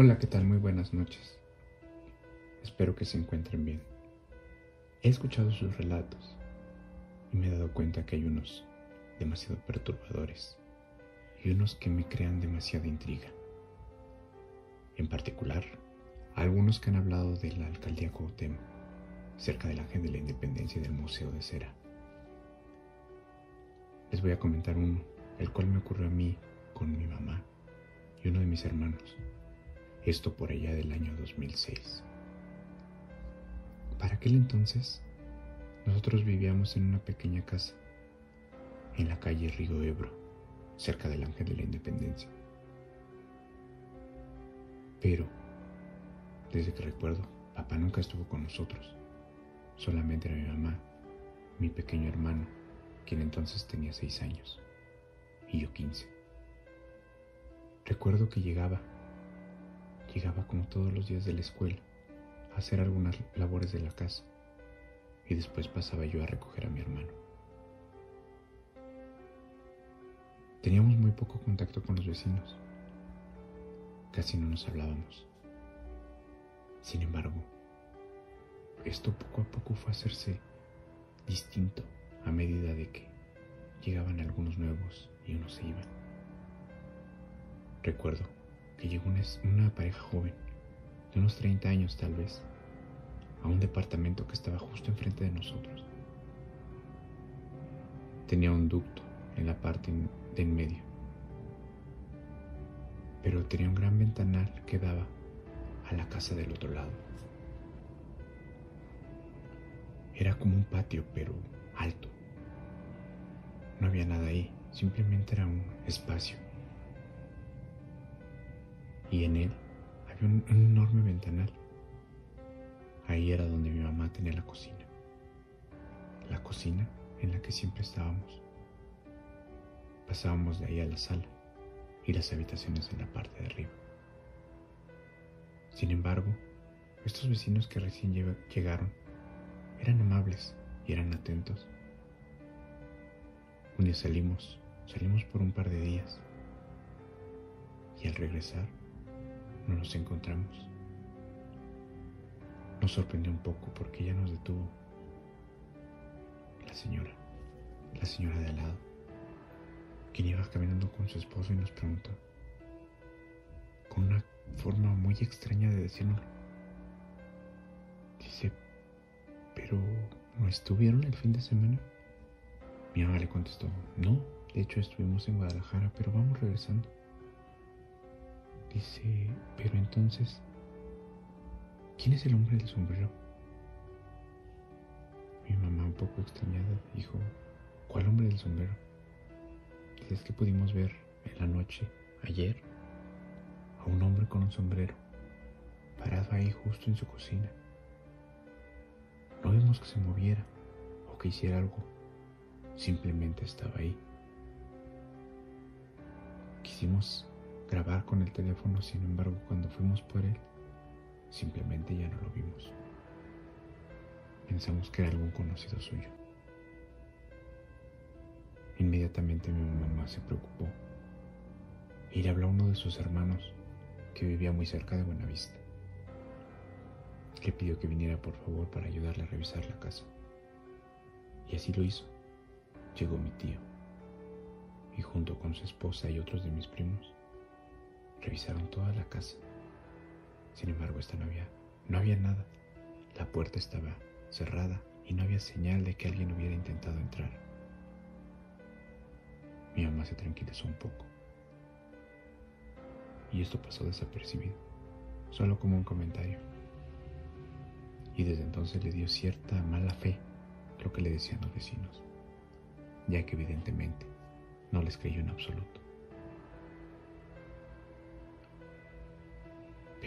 Hola, ¿qué tal? Muy buenas noches. Espero que se encuentren bien. He escuchado sus relatos y me he dado cuenta que hay unos demasiado perturbadores y unos que me crean demasiada intriga. En particular, algunos que han hablado de la alcaldía Cuauhtémoc, cerca del Ángel de la Independencia y del Museo de Cera. Les voy a comentar uno, el cual me ocurrió a mí con mi mamá y uno de mis hermanos. Esto por allá del año 2006. Para aquel entonces, nosotros vivíamos en una pequeña casa en la calle Río Ebro, cerca del Ángel de la Independencia. Pero, desde que recuerdo, papá nunca estuvo con nosotros. Solamente era mi mamá, mi pequeño hermano, quien entonces tenía seis años, y yo quince. Recuerdo que llegaba, llegaba como todos los días de la escuela, a hacer algunas labores de la casa, y después pasaba yo a recoger a mi hermano. Teníamos muy poco contacto con los vecinos, casi no nos hablábamos. Sin embargo, esto poco a poco fue hacerse distinto a medida de que llegaban algunos nuevos y unos se iban. Recuerdo que llegó una, pareja joven, de unos 30 años tal vez, a un departamento que estaba justo enfrente de nosotros. Tenía un ducto en la parte de en medio, pero tenía un gran ventanal que daba a la casa del otro lado. Era como un patio, pero alto. No había nada ahí, simplemente era un espacio. Y en él había un, enorme ventanal. Ahí era donde mi mamá tenía la cocina. La cocina en la que siempre estábamos. Pasábamos de ahí a la sala y las habitaciones en la parte de arriba. Sin embargo, estos vecinos que recién llegaron eran amables y eran atentos. Un día salimos, salimos por un par de días y al regresar no nos encontramos. Nos sorprendió un poco porque ya nos detuvo la señora, la señora de al lado, quien iba caminando con su esposo y nos preguntó, con una forma muy extraña de decirnos, dice, pero ¿no estuvieron el fin de semana? Mi mamá le contestó, no, de hecho estuvimos en Guadalajara, pero vamos regresando. Dice, pero entonces, ¿quién es el hombre del sombrero? Mi mamá, un poco extrañada, dijo, ¿cuál hombre del sombrero? Es que pudimos ver en la noche, ayer, a un hombre con un sombrero, parado ahí justo en su cocina. No vimos que se moviera o que hiciera algo, simplemente estaba ahí. Quisimos grabar con el teléfono, sin embargo, cuando fuimos por él, simplemente ya no lo vimos. Pensamos que era algún conocido suyo. Inmediatamente mi mamá se preocupó y le habló a uno de sus hermanos que vivía muy cerca de Buenavista. Le pidió que viniera por favor para ayudarle a revisar la casa. Y así lo hizo. Llegó mi tío y junto con su esposa y otros de mis primos revisaron toda la casa. Sin embargo, esta no había, no había nada. La puerta estaba cerrada y no había señal de que alguien hubiera intentado entrar. Mi mamá se tranquilizó un poco. Y esto pasó desapercibido, solo como un comentario. Y desde entonces le dio cierta mala fe lo que le decían los vecinos, ya que evidentemente no les creyó en absoluto.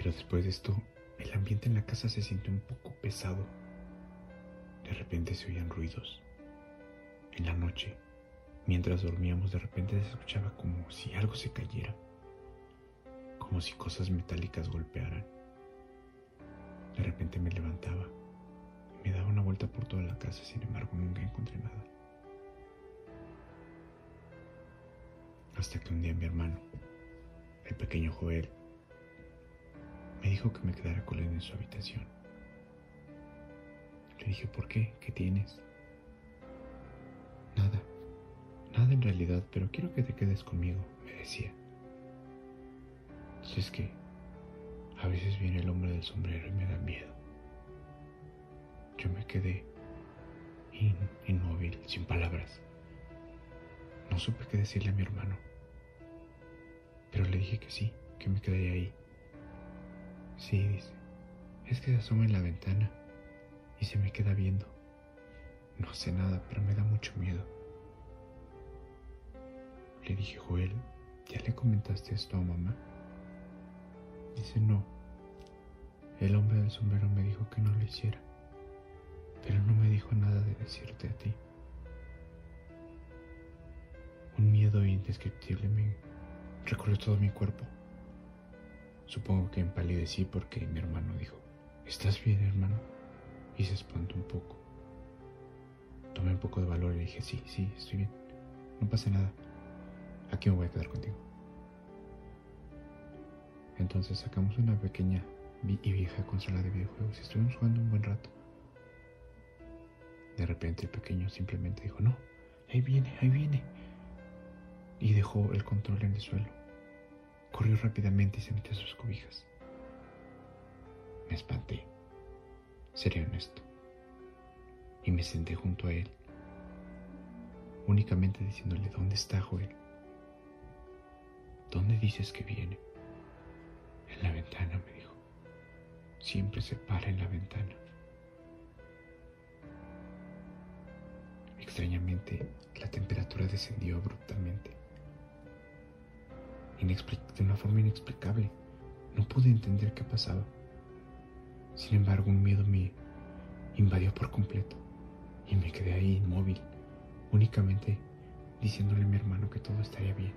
Pero después de esto, el ambiente en la casa se sintió un poco pesado. De repente se oían ruidos. En la noche, mientras dormíamos, de repente se escuchaba como si algo se cayera, como si cosas metálicas golpearan. De repente me levantaba y me daba una vuelta por toda la casa, sin embargo nunca encontré nada. Hasta que un día mi hermano, el pequeño Joel, me dijo que me quedara con él en su habitación. Le dije, ¿por qué? ¿Qué tienes? Nada, nada en realidad, pero quiero que te quedes conmigo, me decía. Si es que a veces viene el hombre del sombrero y me da miedo. Yo me quedé inmóvil, sin palabras. No supe qué decirle a mi hermano, pero le dije que sí, que me quedaría ahí. Sí, dice, es que se asoma en la ventana y se me queda viendo. No sé nada, pero me da mucho miedo. Le dije, Joel, ¿ya le comentaste esto a mamá? Dice, no. El hombre del sombrero me dijo que no lo hiciera, pero no me dijo nada de decirte a ti. Un miedo indescriptible me recorrió todo mi cuerpo. Supongo que empalidecí porque mi hermano dijo, ¿estás bien, hermano? Y se espantó un poco. Tomé un poco de valor y dije, sí, sí, estoy bien. No pasa nada. Aquí me voy a quedar contigo. Entonces sacamos una pequeña y vieja consola de videojuegos y estuvimos jugando un buen rato. De repente el pequeño simplemente dijo, no, ahí viene, ahí viene. Y dejó el control en el suelo. Corrió rápidamente y se metió a sus cobijas. Me espanté, seré honesto, y me senté junto a él, únicamente diciéndole, ¿dónde está Joel? ¿Dónde dices que viene? En la ventana, me dijo. Siempre se para en la ventana. Extrañamente, la temperatura descendió abruptamente. De una forma inexplicable. No pude entender qué pasaba. Sin embargo, un miedo me invadió por completo y me quedé ahí inmóvil, únicamente diciéndole a mi hermano que todo estaría bien.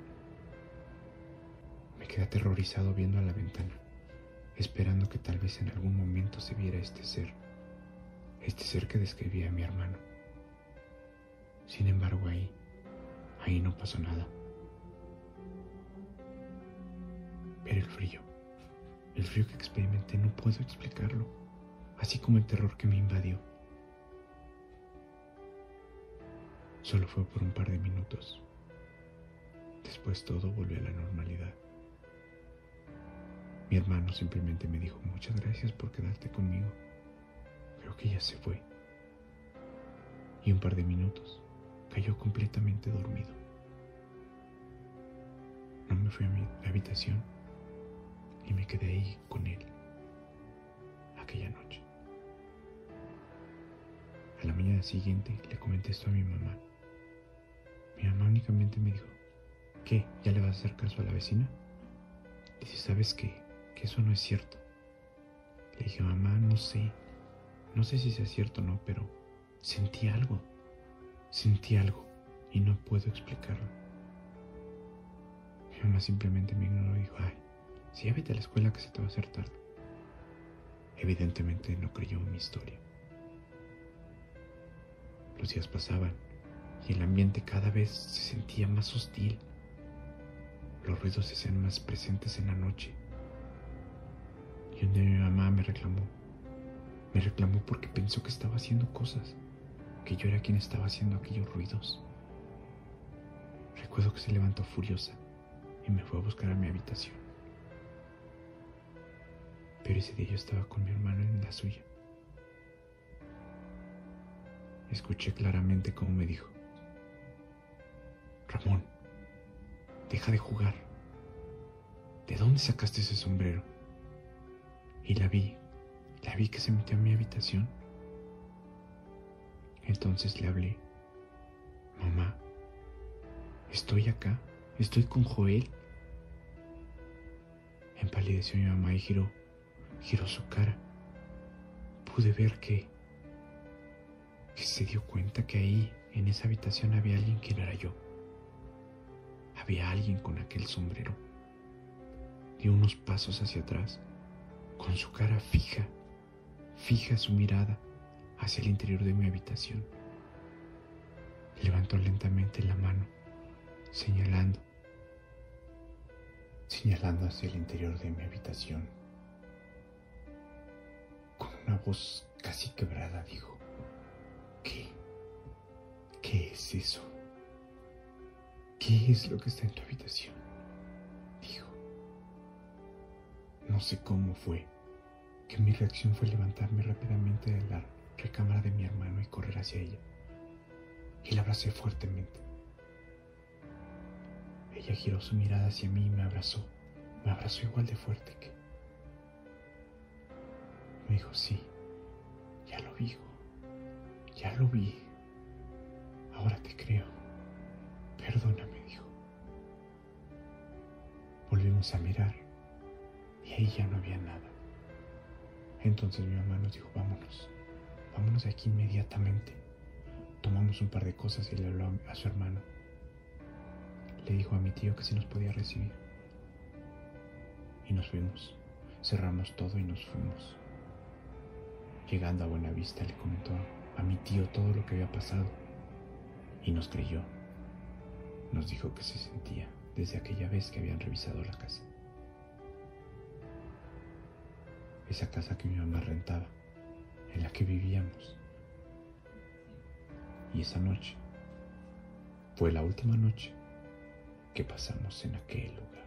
Me quedé aterrorizado viendo a la ventana, esperando que tal vez en algún momento se viera este ser, este ser que describía a mi hermano. Sin embargo, ahí, ahí no pasó nada. Pero el frío, el frío que experimenté no puedo explicarlo, así como el terror que me invadió. Solo fue por un par de minutos. Después todo volvió a la normalidad. Mi hermano simplemente me dijo muchas gracias por quedarte conmigo. Creo que ya se fue. Y un par de minutos cayó completamente dormido. No me fui a mi habitación y me quedé ahí con él aquella noche. A la mañana siguiente le comenté esto a mi mamá. Mi mamá únicamente me dijo, ¿qué? ¿Ya le vas a hacer caso a la vecina? Dice, ¿sabes qué? que eso no es cierto. Le dije, mamá, no sé, no sé si sea cierto o no, pero sentí algo, sentí algo y no puedo explicarlo. Mi mamá simplemente me ignoró y dijo, ay, si ya vete a la escuela que se te va a hacer. Evidentemente no creyó en mi historia. Los días pasaban y el ambiente cada vez se sentía más hostil. Los ruidos se hacían más presentes en la noche y donde mi mamá me reclamó. Me reclamó porque pensó que estaba haciendo cosas, que yo era quien estaba haciendo aquellos ruidos. Recuerdo que se levantó furiosa y me fue a buscar a mi habitación. Pero ese día yo estaba con mi hermano en la suya. Escuché claramente cómo me dijo, Ramón, deja de jugar. ¿De dónde sacaste ese sombrero? y la vi, la vi que se metió en mi habitación. Entonces le hablé, mamá, estoy acá, estoy con Joel. Empalideció mi mamá y giró, giró su cara. Pude ver que, que se dio cuenta que ahí, en esa habitación, había alguien que era yo. Había alguien con aquel sombrero. Dio unos pasos hacia atrás con su cara fija, fija su mirada hacia el interior de mi habitación. Levantó lentamente la mano, señalando, señalando hacia el interior de mi habitación. Voz casi quebrada dijo, ¿qué? ¿Qué es eso? ¿Qué es lo que está en tu habitación? Dijo. No sé cómo fue, que mi reacción fue levantarme rápidamente de la recámara de mi hermano y correr hacia ella. Y la abracé fuertemente. Ella giró su mirada hacia mí y me abrazó. Me abrazó igual de fuerte que... Me dijo, sí, vi, ya lo vi. Ahora te creo. Perdóname, dijo. Volvimos a mirar y ahí ya no había nada. Entonces mi mamá nos dijo, vámonos, vámonos de aquí inmediatamente. Tomamos un par de cosas y le habló a su hermano. Le dijo a mi tío que si nos podía recibir. Y nos fuimos. Cerramos todo y nos fuimos. Llegando a Buenavista le comentó a mi tío todo lo que había pasado y nos creyó. Nos dijo que se sentía desde aquella vez que habían revisado la casa. Esa casa que mi mamá rentaba, en la que vivíamos. Y esa noche fue la última noche que pasamos en aquel lugar.